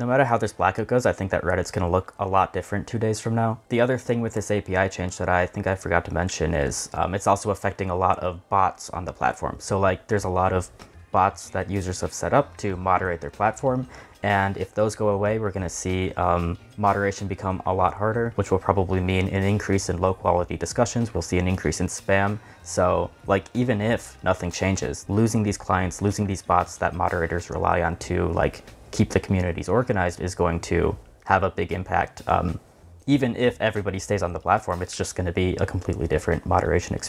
no matter how this blackout goes, I think that Reddit's going to look a lot different two days from now. The other thing with this API change that I think I forgot to mention is um, it's also affecting a lot of bots on the platform. So like there's a lot of bots that users have set up to moderate their platform. And if those go away, we're going to see um, moderation become a lot harder, which will probably mean an increase in low quality discussions. We'll see an increase in spam. So, like, even if nothing changes, losing these clients, losing these bots that moderators rely on to like keep the communities organized is going to have a big impact. Um, even if everybody stays on the platform, it's just going to be a completely different moderation experience.